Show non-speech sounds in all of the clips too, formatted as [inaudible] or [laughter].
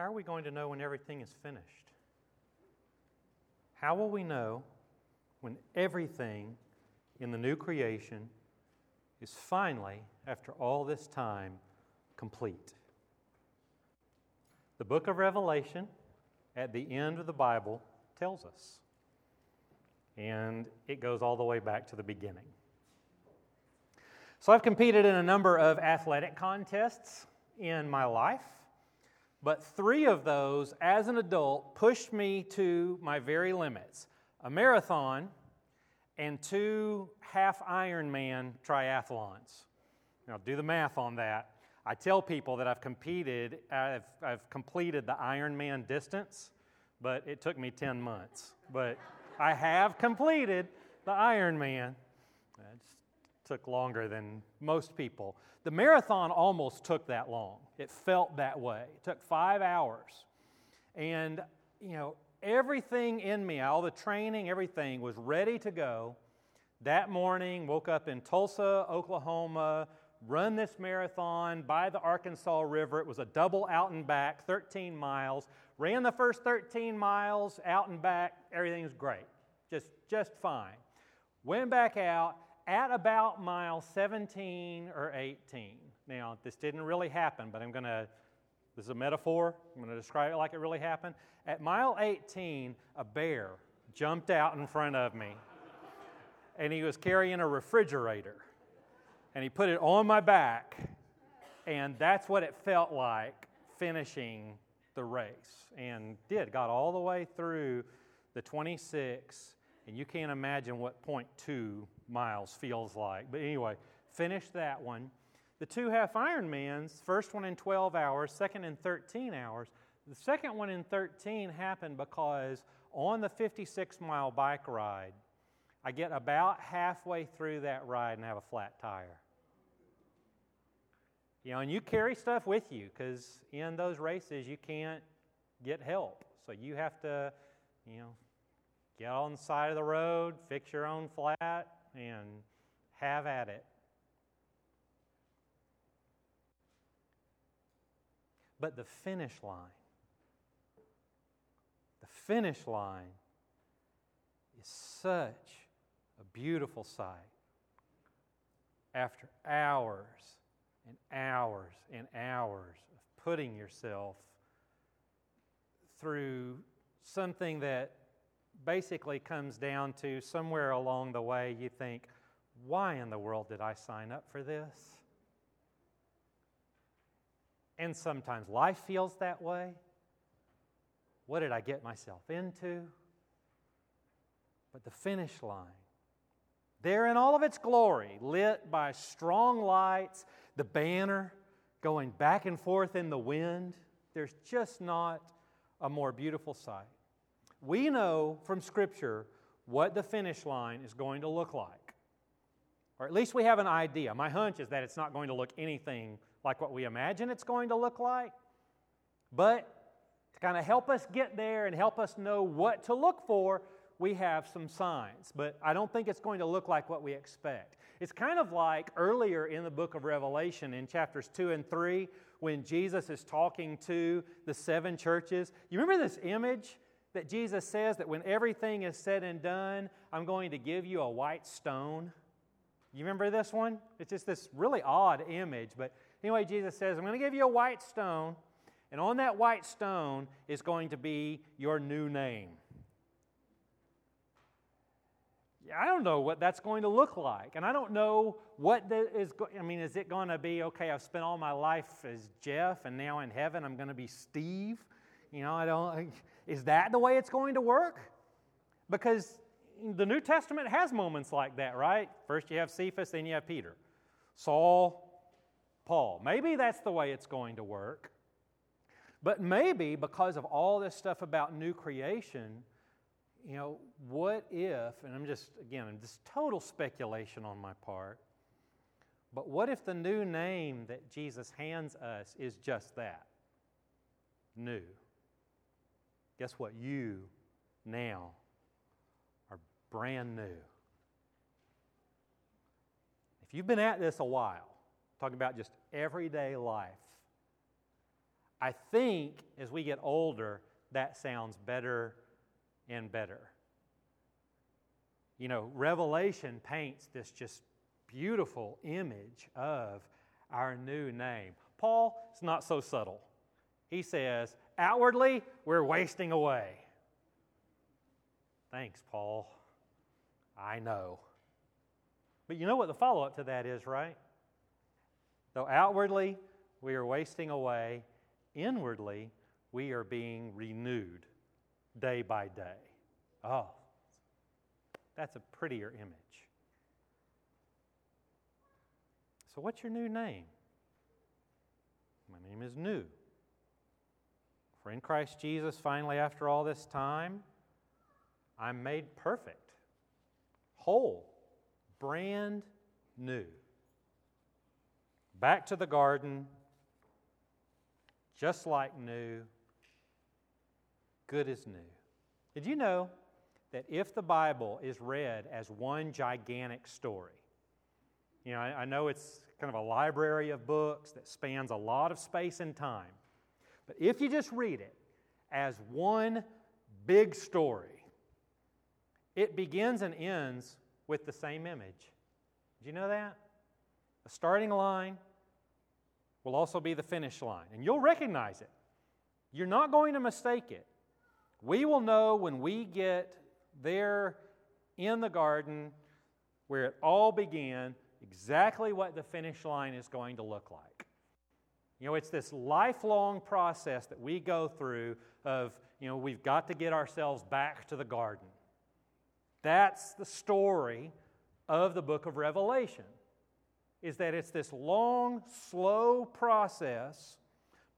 how are we going to know when everything is finished? How will we know when everything in the new creation is finally, after all this time, complete? The book of Revelation, at the end of the Bible, tells us. And it goes all the way back to the beginning. So I've competed in a number of athletic contests in my life, but three of those as an adult pushed me to my very limits a marathon and two half Ironman triathlons. Now, do the math on that. I tell people that I've competed, I've, I've completed the Ironman distance, but it took me 10 months. But I have completed the Ironman. Took longer than most people. The marathon almost took that long. It felt that way. It took five hours. And, you know, everything in me, all the training, everything was ready to go. That morning, woke up in Tulsa, Oklahoma, run this marathon by the Arkansas River. It was a double out and back, 13 miles. Ran the first 13 miles out and back, everything was great, just, just fine. Went back out at about mile 17 or 18. Now, this didn't really happen, but I'm going to, this is a metaphor. I'm going to describe it like it really happened. At mile 18, a bear jumped out in front of me, and he was carrying a refrigerator and he put it on my back, and that's what it felt like finishing the race. And did, got all the way through the 26, and you can't imagine what 0.2 miles feels like. But anyway, finish that one. The two half Ironmans, first one in 12 hours, second in 13 hours. The second one in 13 happened because on the 56 mile bike ride, I get about halfway through that ride and have a flat tire. You know, and you carry stuff with you because in those races you can't get help. So you have to, you know, get on the side of the road, fix your own flat, and have at it. But the finish line, the finish line is such a beautiful sight. After hours and hours and hours of putting yourself through something that basically comes down to somewhere along the way you think, why in the world did I sign up for this? And sometimes life feels that way. What did I get myself into? But the finish line, there in all of its glory, lit by strong lights, the banner going back and forth in the wind, there's just not a more beautiful sight. We know from Scripture what the finish line is going to look like. Or at least we have an idea. My hunch is that it's not going to look anything like what we imagine it's going to look like. But to kind of help us get there and help us know what to look for, we have some signs. But I don't think it's going to look like what we expect. It's kind of like earlier in the book of Revelation in chapters 2 and 3 when Jesus is talking to the seven churches. You remember this image that Jesus says that when everything is said and done, I'm going to give you a white stone? You remember this one? It's just this really odd image. But anyway, Jesus says, I'm going to give you a white stone, and on that white stone is going to be your new name. I don't know what that's going to look like. And I don't know what what is, I mean, is it going to be, okay, I've spent all my life as Jeff, and now in heaven I'm going to be Steve? You know, I don't, is that the way it's going to work? Because the New Testament has moments like that, right? First you have Cephas, then you have Peter. Saul, Paul. Maybe that's the way it's going to work. But maybe because of all this stuff about new creation, you know, what if, and I'm just, again, I'm just total speculation on my part, but what if the new name that Jesus hands us is just that? New. Guess what? You now are brand new. If you've been at this a while, talking about just everyday life, I think as we get older, that sounds better and better. You know, Revelation paints this just beautiful image of our new name. Paul is not so subtle. He says, outwardly, we're wasting away. Thanks, Paul. I know. But you know what the follow up to that is, right? Though outwardly we are wasting away, inwardly we are being renewed day by day. Oh, that's a prettier image. So, what's your new name? My name is New. For in Christ Jesus, finally, after all this time, I'm made perfect, whole, brand new. Back to the garden, just like new, good as new. Did you know that if the Bible is read as one gigantic story, you know, I, I, know it's kind of a library of books that spans a lot of space and time, but if you just read it as one big story, it begins and ends with the same image. Did you know that? The starting line will also be the finish line, and you'll recognize it. You're not going to mistake it. We will know when we get there in the garden where it all began exactly what the finish line is going to look like. You know, it's this lifelong process that we go through of, you know, we've got to get ourselves back to the garden. That's the story of the book of Revelation. Is that it's this long, slow process,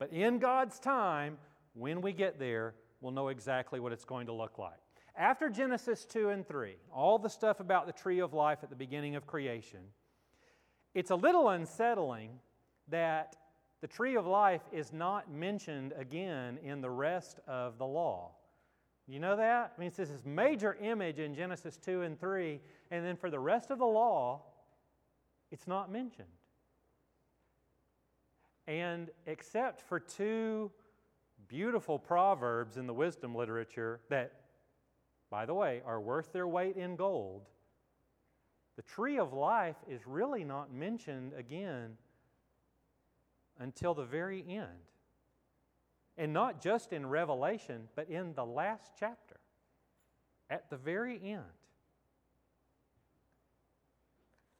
but in God's time, when we get there, we'll know exactly what it's going to look like. After Genesis 2 and 3, all the stuff about the tree of life at the beginning of creation, it's a little unsettling that the tree of life is not mentioned again in the rest of the law. You know that? I mean, it's this major image in Genesis 2 and 3, and then for the rest of the law, it's not mentioned. And except for two beautiful proverbs in the wisdom literature that, by the way, are worth their weight in gold, the tree of life is really not mentioned again until the very end. And not just in Revelation, but in the last chapter, at the very end.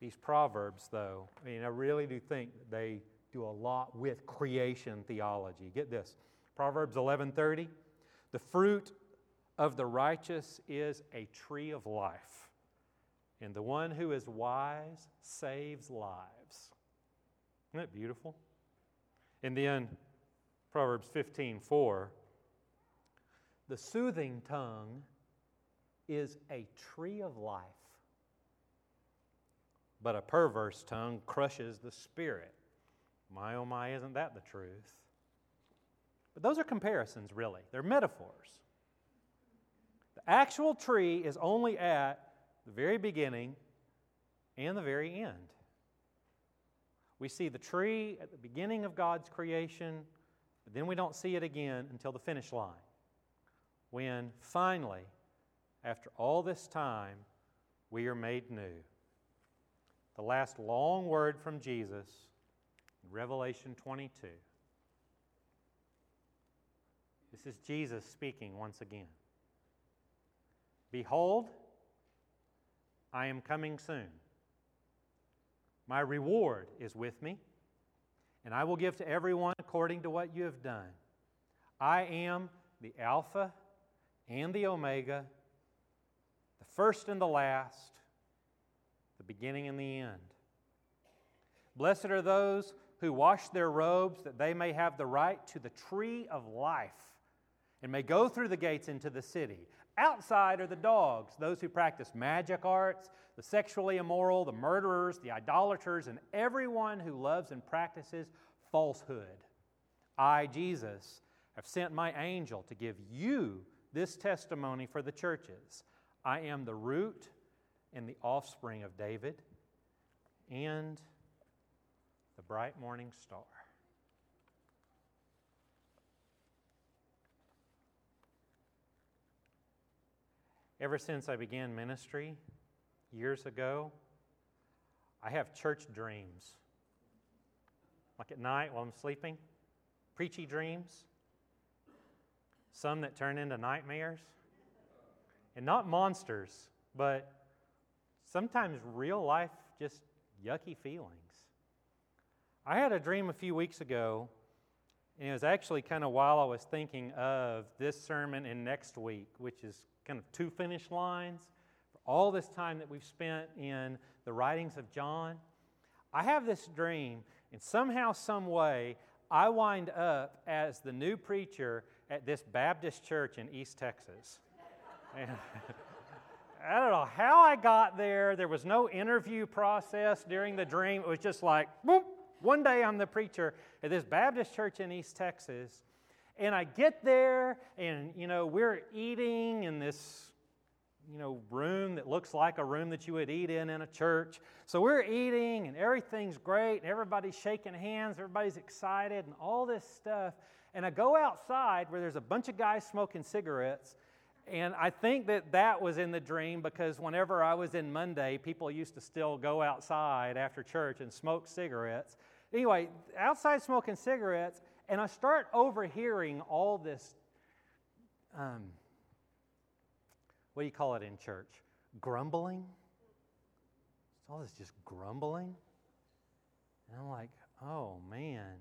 These proverbs, though, I mean, I really do think they do a lot with creation theology. Get this. Proverbs 11:30, "The fruit of the righteous is a tree of life, and the one who is wise saves lives." Isn't that beautiful? And end, Proverbs 15:4, "The soothing tongue is a tree of life, but a perverse tongue crushes the spirit." My oh my, isn't that the truth? But those are comparisons, really. They're metaphors. The actual tree is only at the very beginning and the very end. We see the tree at the beginning of God's creation, but then we don't see it again until the finish line. When finally, after all this time, we are made new. The last long word from Jesus, in Revelation 22. This is Jesus speaking once again. Behold, I am coming soon. My reward is with me, and I will give to everyone according to what you have done. I am the Alpha and the Omega, the first and the last, the beginning and the end. Blessed are those who wash their robes that they may have the right to the tree of life and may go through the gates into the city. Outside are the dogs, those who practice magic arts, the sexually immoral, the murderers, the idolaters, and everyone who loves and practices falsehood. I, Jesus, have sent my angel to give you this testimony for the churches. I am the root and the offspring of David and the bright morning star. Ever since I began ministry years ago, I have church dreams. Like at night while I'm sleeping, preachy dreams, some that turn into nightmares. And not monsters, but sometimes real life, just yucky feelings. I had a dream a few weeks ago, and it was actually kind of while I was thinking of this sermon and next week, which is kind of two finish lines for all this time that we've spent in the writings of John. I have this dream, and somehow, some way, I wind up as the new preacher at this Baptist church in East Texas. And [laughs] I don't know how I got there. There was no interview process during the dream. It was just like, boop, one day I'm the preacher at this Baptist church in East Texas. And I get there, and, you know, we're eating in this, you know, room that looks like a room that you would eat in in a church. So we're eating, and everything's great, and everybody's shaking hands, everybody's excited, and all this stuff. And I go outside where there's a bunch of guys smoking cigarettes, and I think that that was in the dream because whenever I was in Munday, people used to still go outside after church and smoke cigarettes. Anyway, outside smoking cigarettes, and I start overhearing all this, um, what do you call it in church? Grumbling? It's all this just grumbling. And I'm like, oh man.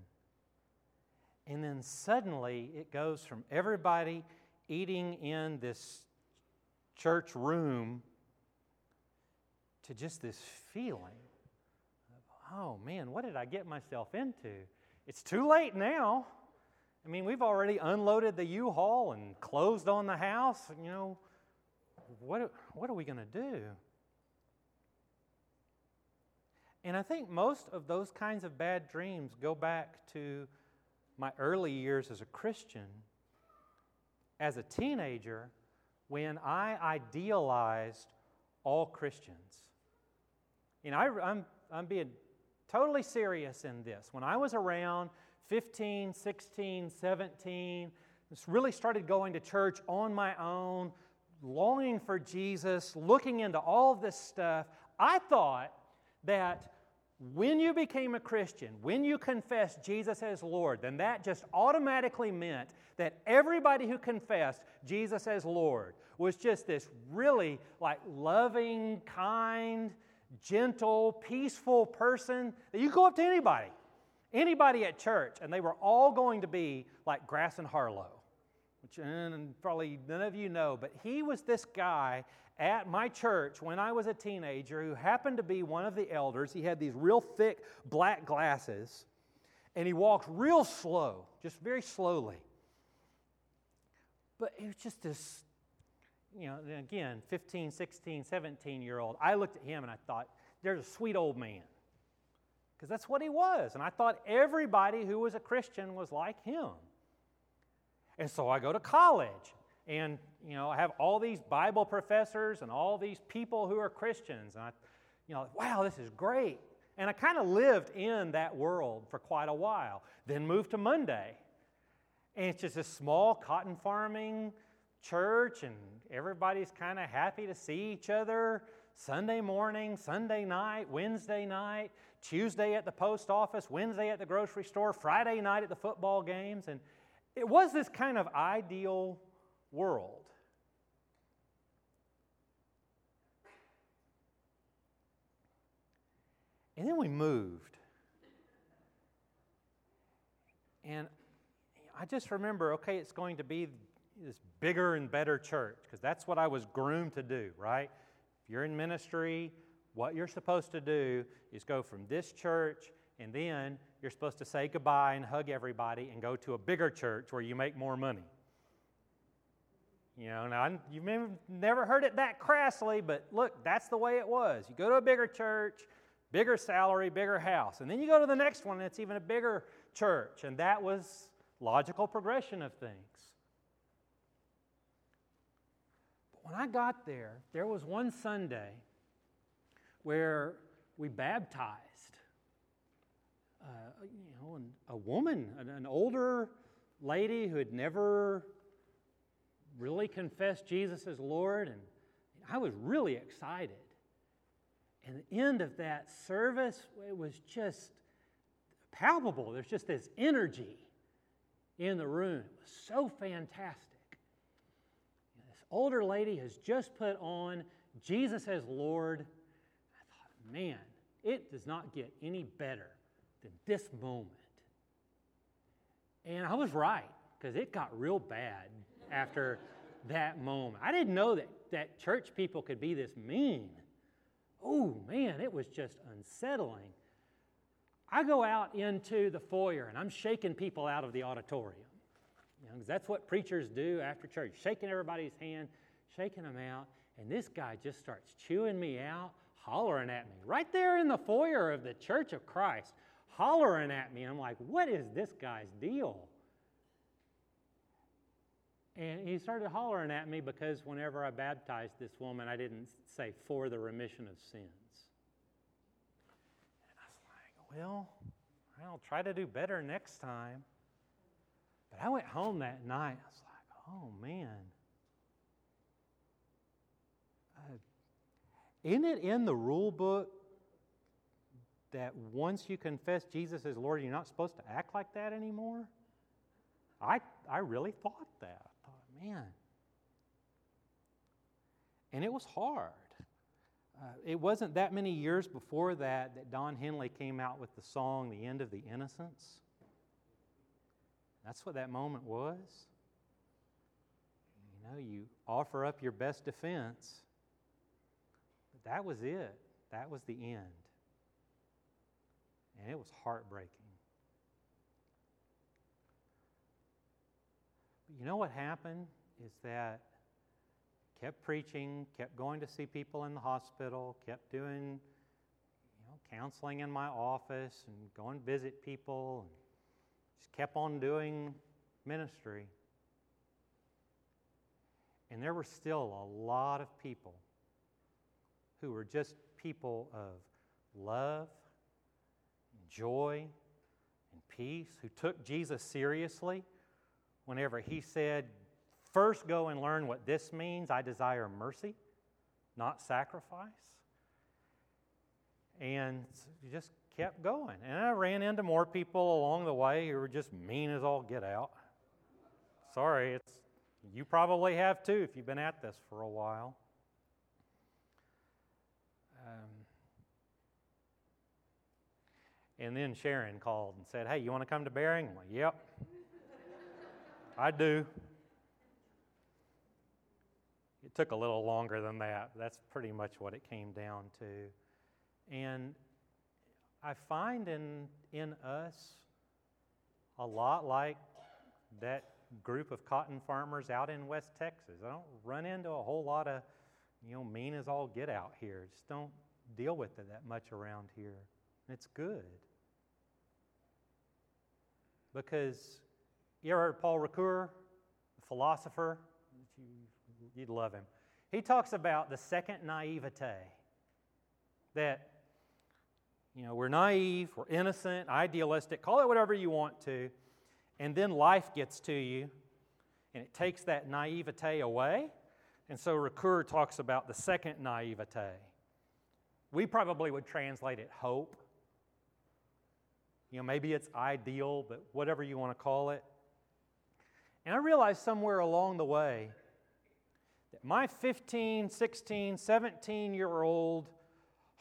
And then suddenly it goes from everybody eating in this church room to just this feeling of, oh man, what did I get myself into? It's too late now. I mean, we've already unloaded the U Haul and closed on the house. You know, what, what are we going to do? And I think most of those kinds of bad dreams go back to my early years as a Christian as a teenager when I idealized all Christians. You know, I, I'm, I'm being totally serious in this. When I was around 15, 16, 17, really started going to church on my own, longing for Jesus, looking into all this stuff, I thought that when you became a Christian, when you confessed Jesus as Lord, then that just automatically meant that everybody who confessed Jesus as Lord was just this really like loving, kind, gentle, peaceful person that you go up to anybody, anybody at church, and they were all going to be like Grass and Harlow, which mm, and probably none of you know, but he was this guy at my church when I was a teenager who happened to be one of the elders. He had these real thick black glasses, and he walked real slow, just very slowly. But it was just this, you know, again, 15, 16, 17 year old. I looked at him and I thought, there's a sweet old man. Because that's what he was. And I thought everybody who was a Christian was like him. And so I go to college and you know, I have all these Bible professors and all these people who are Christians. And I, you know, wow, this is great. And I kind of lived in that world for quite a while. Then moved to Munday. And it's just a small cotton farming church, and everybody's kind of happy to see each other Sunday morning, Sunday night, Wednesday night, Tuesday at the post office, Wednesday at the grocery store, Friday night at the football games. And it was this kind of ideal world. And then we moved. And I just remember okay, it's going to be this bigger and better church because that's what I was groomed to do, right? If you're in ministry, what you're supposed to do is go from this church and then you're supposed to say goodbye and hug everybody and go to a bigger church where you make more money. You know, now you may have never heard it that crassly, but look, that's the way it was. You go to a bigger church, bigger salary, bigger house, and then you go to the next one, and it's even a bigger church, and that was logical progression of things. But when I got there, there was one Sunday where we baptized uh, you know, a woman, an older lady who had never really confessed Jesus as Lord. And I was really excited. And the end of that service, it was just palpable. There's just this energy in the room. It was so fantastic. Older lady has just put on Jesus as Lord. I thought, man, it does not get any better than this moment. And I was right, because it got real bad after that moment. I didn't know that, that church people could be this mean. Oh, man, it was just unsettling. I go out into the foyer and I'm shaking people out of the auditorium. That's what preachers do after church, shaking everybody's hand, shaking them out. And this guy just starts chewing me out, hollering at me, right there in the foyer of the Church of Christ, hollering at me. I'm like, what is this guy's deal? And he started hollering at me because whenever I baptized this woman, I didn't say for the remission of sins. And I was like, well, I'll try to do better next time. But I went home that night. I was like, oh man. Uh, isn't it in the rule book that once you confess Jesus as Lord, you're not supposed to act like that anymore? I, I really thought that I thought, man. And it was hard. Uh, it wasn't that many years before that that Don Henley came out with the song, The End of the Innocence. That's what that moment was. You know, you offer up your best defense, but that was it. That was the end. And it was heartbreaking. But you know what happened is that kept preaching, kept going to see people in the hospital, kept doing you know, counseling in my office and going to visit people, and just kept on doing ministry. And there were still a lot of people who were just people of love, joy, and peace, who took Jesus seriously whenever he said, First, go and learn what this means. I desire mercy, not sacrifice. And just kept going. And I ran into more people along the way who were just mean as all get out. Sorry, it's you probably have too if you've been at this for a while. Um, and then Sharon called and said, Hey, you want to come to Bering? I'm like, Yep. [laughs] I do. It took a little longer than that. That's pretty much what it came down to. And I find in, in us a lot like that group of cotton farmers out in West Texas. I don't run into a whole lot of, you know, mean as all get out here. Just don't deal with it that much around here. And it's good. Because you ever heard Paul Ricoeur, the philosopher? You'd love him. He talks about the second naivete that, you know, we're naive, we're innocent, idealistic, call it whatever you want to, and then life gets to you and it takes that naivete away. And so Ricoeur talks about the second naivete. We probably would translate it hope. You know, maybe it's ideal, but whatever you want to call it. And I realized somewhere along the way that my 15, 16, 17 year old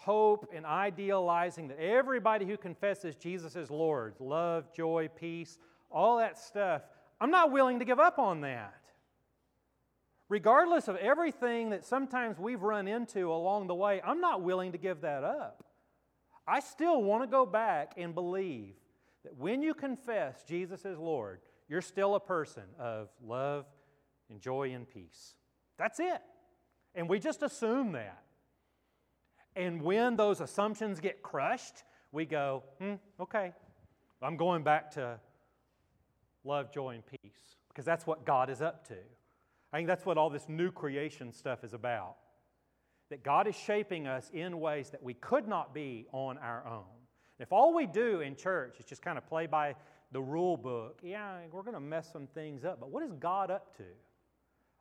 hope and idealizing that everybody who confesses Jesus as Lord, love, joy, peace, all that stuff, I'm not willing to give up on that. Regardless of everything that sometimes we've run into along the way, I'm not willing to give that up. I still want to go back and believe that when you confess Jesus as Lord, you're still a person of love and joy and peace. That's it. And we just assume that. And when those assumptions get crushed, we go, hmm, okay, I'm going back to love, joy, and peace because that's what God is up to. I think that's what all this new creation stuff is about. That God is shaping us in ways that we could not be on our own. If all we do in church is just kind of play by the rule book, yeah, we're going to mess some things up. But what is God up to?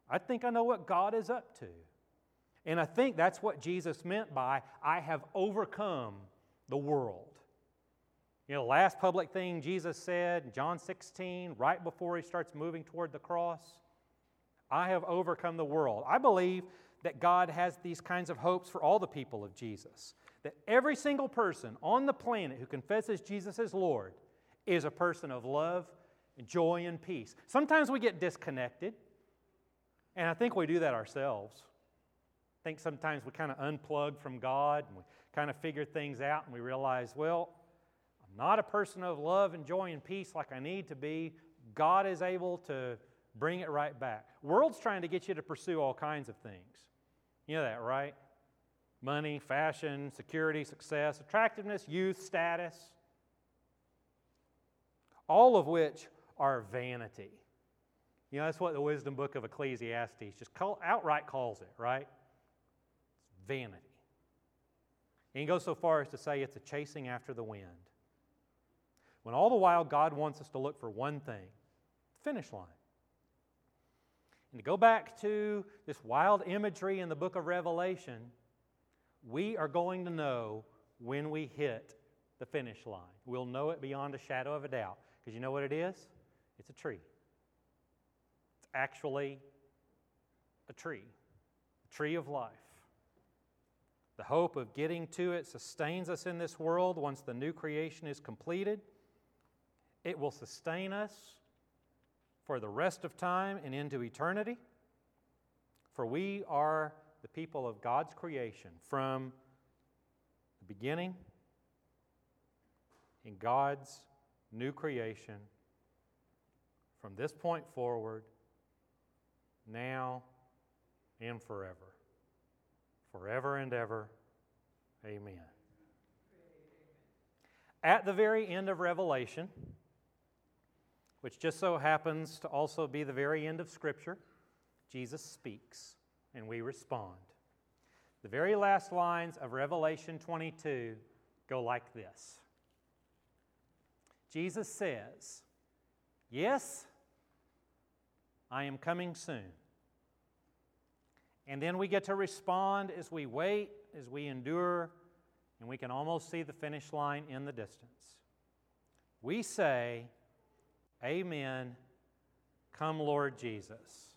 I think I know what God is up to. And I think that's what Jesus meant by, I have overcome the world. You know, the last public thing Jesus said, John 16, right before he starts moving toward the cross, I have overcome the world. I believe that God has these kinds of hopes for all the people of Jesus. That every single person on the planet who confesses Jesus as Lord is a person of love, and joy, and peace. Sometimes we get disconnected, and I think we do that ourselves. I think sometimes we kind of unplug from God and we kind of figure things out and we realize, well, I'm not a person of love and joy and peace like I need to be. God is able to bring it right back. World's trying to get you to pursue all kinds of things. You know that, right? Money, fashion, security, success, attractiveness, youth, status. All of which are vanity. You know, that's what the wisdom book of Ecclesiastes just call, outright calls it, right? Vanity. And he goes so far as to say it's a chasing after the wind. When all the while God wants us to look for one thing the finish line. And to go back to this wild imagery in the book of Revelation, we are going to know when we hit the finish line. We'll know it beyond a shadow of a doubt. Because you know what it is? It's a tree. It's actually a tree, a tree of life. The hope of getting to it sustains us in this world once the new creation is completed. It will sustain us for the rest of time and into eternity. For we are the people of God's creation from the beginning in God's new creation from this point forward, now and forever. Forever and ever. Amen. At the very end of Revelation, which just so happens to also be the very end of Scripture, Jesus speaks and we respond. The very last lines of Revelation 22 go like this Jesus says, Yes, I am coming soon. And then we get to respond as we wait, as we endure, and we can almost see the finish line in the distance. We say, Amen. Come, Lord Jesus.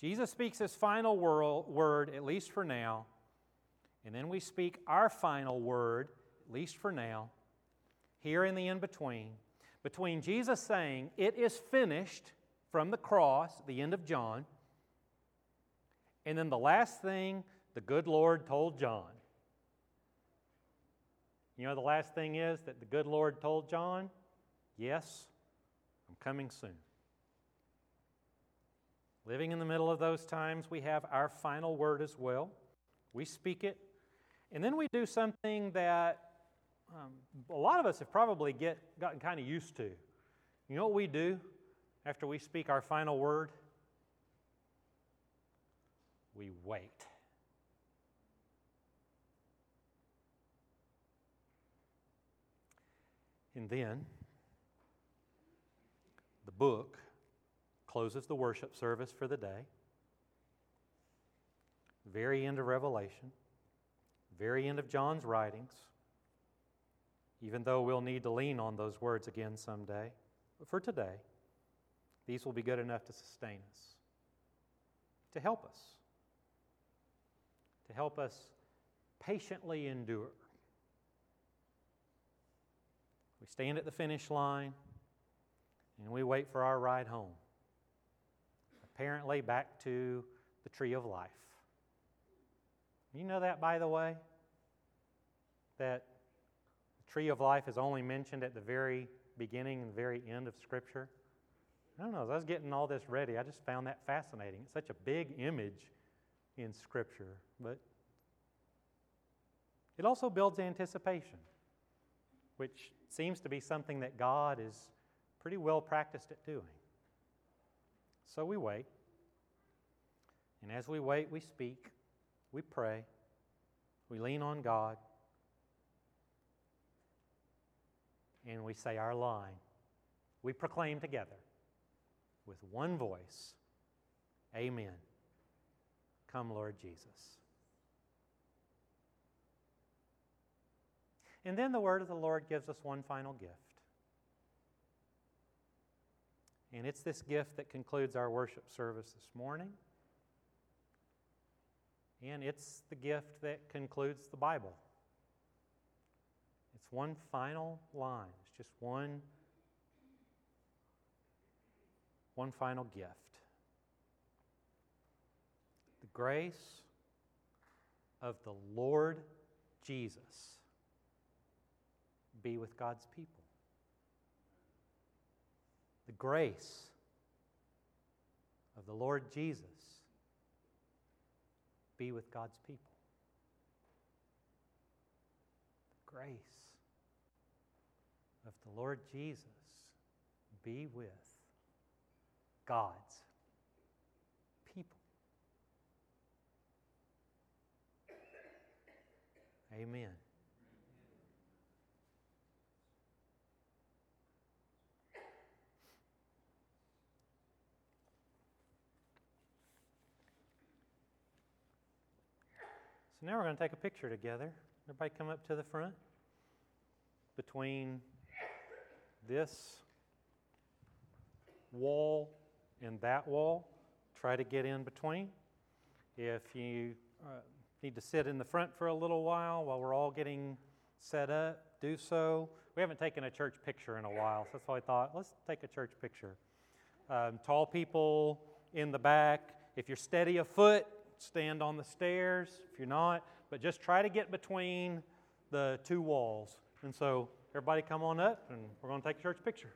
Jesus speaks his final word, at least for now, and then we speak our final word, at least for now, here in the in between between Jesus saying, It is finished from the cross, the end of John, and then the last thing the good Lord told John. You know the last thing is that the good Lord told John? Yes, I'm coming soon. Living in the middle of those times, we have our final word as well. We speak it, and then we do something that um, a lot of us have probably get, gotten kind of used to. You know what we do after we speak our final word? We wait. And then the book closes the worship service for the day. Very end of Revelation, very end of John's writings even though we'll need to lean on those words again someday. But for today, these will be good enough to sustain us, to help us, to help us patiently endure. We stand at the finish line and we wait for our ride home, apparently back to the tree of life. You know that, by the way? That the tree of life is only mentioned at the very beginning and very end of Scripture. I don't know, as I was getting all this ready, I just found that fascinating. It's such a big image in Scripture, but it also builds anticipation, which seems to be something that God is pretty well practiced at doing. So we wait. And as we wait, we speak, we pray, we lean on God. and we say our line. We proclaim together with one voice Amen. Come, Lord Jesus. And then the word of the Lord gives us one final gift. And it's this gift that concludes our worship service this morning. And it's the gift that concludes the Bible. It's one final line, it's just one, one final gift. Grace of the Lord Jesus be with God's people. The grace of the Lord Jesus be with God's people. The grace of the Lord Jesus be with God's people. Amen. So now we're going to take a picture together. Everybody come up to the front. Between this wall and that wall, try to get in between. If you uh, need to sit in the front for a little while while we're all getting set up, do so. We haven't taken a church picture in a while, so that's why I thought let's take a church picture. Um, tall people in the back. If you're steady of foot, stand on the stairs if you're not, but just try to get between the two walls. And so, everybody come on up and we're going to take a church picture.